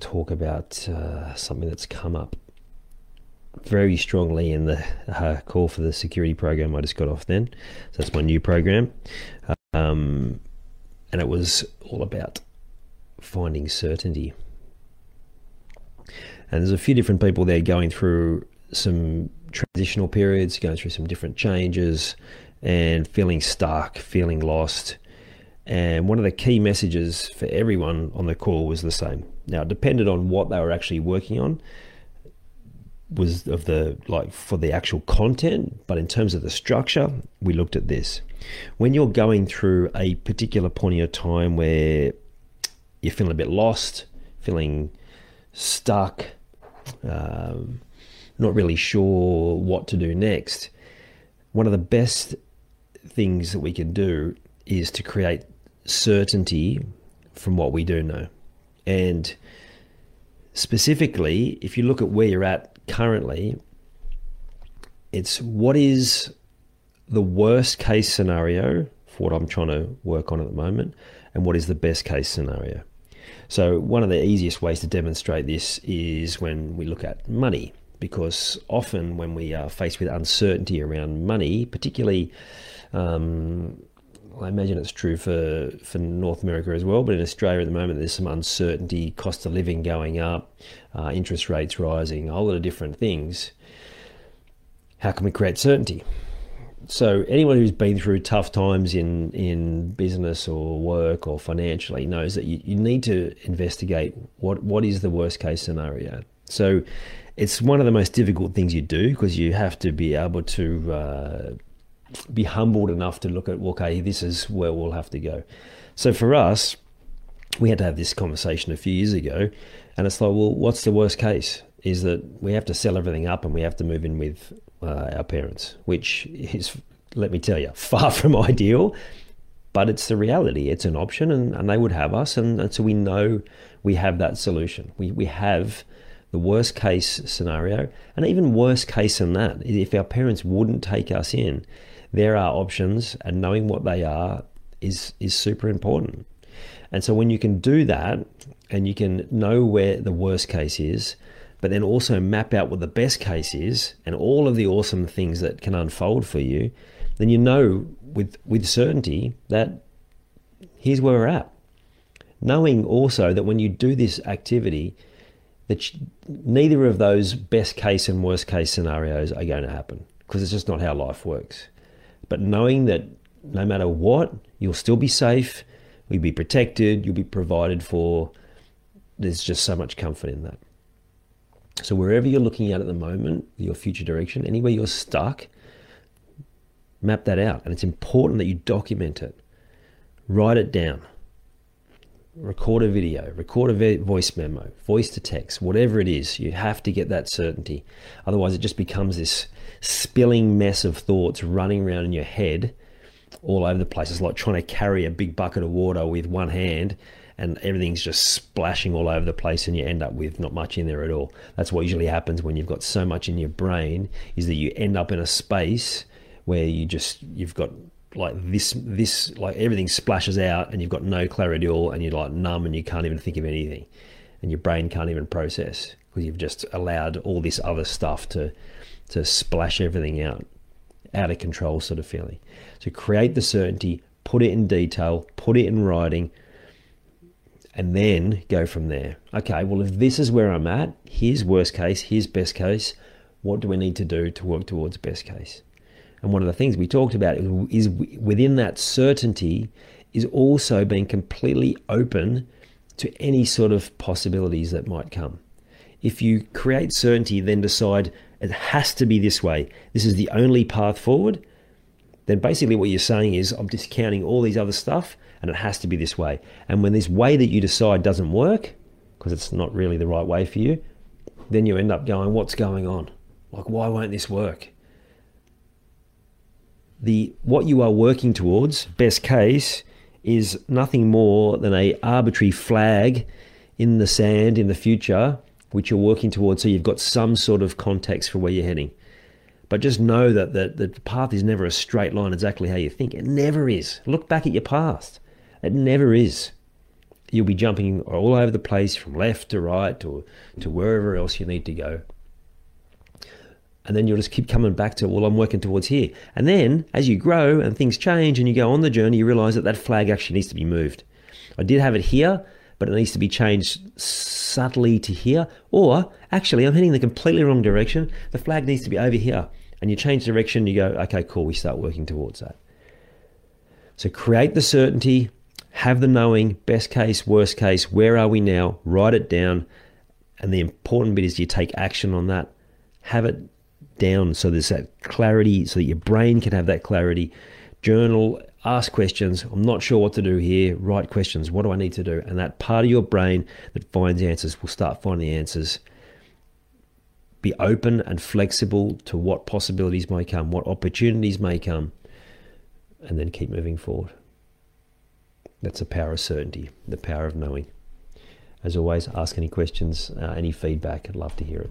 Talk about uh, something that's come up very strongly in the uh, call for the security program I just got off then. So that's my new program. Um, and it was all about finding certainty. And there's a few different people there going through some transitional periods, going through some different changes, and feeling stuck, feeling lost. And one of the key messages for everyone on the call was the same. Now, it depended on what they were actually working on, was of the like for the actual content, but in terms of the structure, we looked at this. When you're going through a particular point in your time where you're feeling a bit lost, feeling stuck, um, not really sure what to do next, one of the best things that we can do is to create certainty from what we do know. And specifically, if you look at where you're at currently, it's what is the worst case scenario for what I'm trying to work on at the moment, and what is the best case scenario. So, one of the easiest ways to demonstrate this is when we look at money because often when we are faced with uncertainty around money, particularly, um, I imagine it's true for, for North America as well, but in Australia at the moment, there's some uncertainty, cost of living going up, uh, interest rates rising, a whole lot of different things. How can we create certainty? So anyone who's been through tough times in, in business or work or financially knows that you, you need to investigate what, what is the worst case scenario. So it's one of the most difficult things you do because you have to be able to uh, be humbled enough to look at, okay, this is where we'll have to go. So for us, we had to have this conversation a few years ago, and it's like, well, what's the worst case? Is that we have to sell everything up and we have to move in with uh, our parents, which is, let me tell you, far from ideal, but it's the reality. It's an option, and, and they would have us, and, and so we know we have that solution. We, we have the worst case scenario, and even worse case than that, if our parents wouldn't take us in, there are options, and knowing what they are is is super important. And so when you can do that, and you can know where the worst case is, but then also map out what the best case is, and all of the awesome things that can unfold for you, then you know with with certainty that here's where we're at. Knowing also that when you do this activity, that neither of those best case and worst case scenarios are going to happen because it's just not how life works. But knowing that no matter what, you'll still be safe, you'll be protected, you'll be provided for, there's just so much comfort in that. So, wherever you're looking at at the moment, your future direction, anywhere you're stuck, map that out. And it's important that you document it, write it down record a video, record a voice memo, voice to text, whatever it is, you have to get that certainty. Otherwise, it just becomes this spilling mess of thoughts running around in your head all over the place. It's like trying to carry a big bucket of water with one hand and everything's just splashing all over the place and you end up with not much in there at all. That's what usually happens when you've got so much in your brain is that you end up in a space where you just you've got like this this like everything splashes out and you've got no all and you're like numb and you can't even think of anything and your brain can't even process because you've just allowed all this other stuff to to splash everything out out of control sort of feeling so create the certainty put it in detail put it in writing and then go from there. Okay, well, if this is where I'm at, here's worst case, here's best case. What do we need to do to work towards best case? And one of the things we talked about is within that certainty is also being completely open to any sort of possibilities that might come. If you create certainty, then decide it has to be this way, this is the only path forward, then basically what you're saying is I'm discounting all these other stuff and it has to be this way. And when this way that you decide doesn't work, because it's not really the right way for you, then you end up going, what's going on? Like, why won't this work? The what you are working towards, best case, is nothing more than a arbitrary flag in the sand in the future, which you're working towards. So you've got some sort of context for where you're heading. But just know that the, the path is never a straight line exactly how you think. It never is. Look back at your past. It never is. You'll be jumping all over the place from left to right or to wherever else you need to go. And then you'll just keep coming back to, well, I'm working towards here. And then as you grow and things change and you go on the journey, you realize that that flag actually needs to be moved. I did have it here, but it needs to be changed subtly to here. Or actually, I'm heading the completely wrong direction. The flag needs to be over here and you change direction, you go, okay, cool, we start working towards that. So create the certainty, have the knowing, best case, worst case, where are we now, write it down. And the important bit is you take action on that, have it down so there's that clarity, so that your brain can have that clarity. Journal, ask questions. I'm not sure what to do here. Write questions. What do I need to do? And that part of your brain that finds answers will start finding answers be open and flexible to what possibilities may come, what opportunities may come, and then keep moving forward. That's the power of certainty, the power of knowing. As always, ask any questions, uh, any feedback. I'd love to hear it.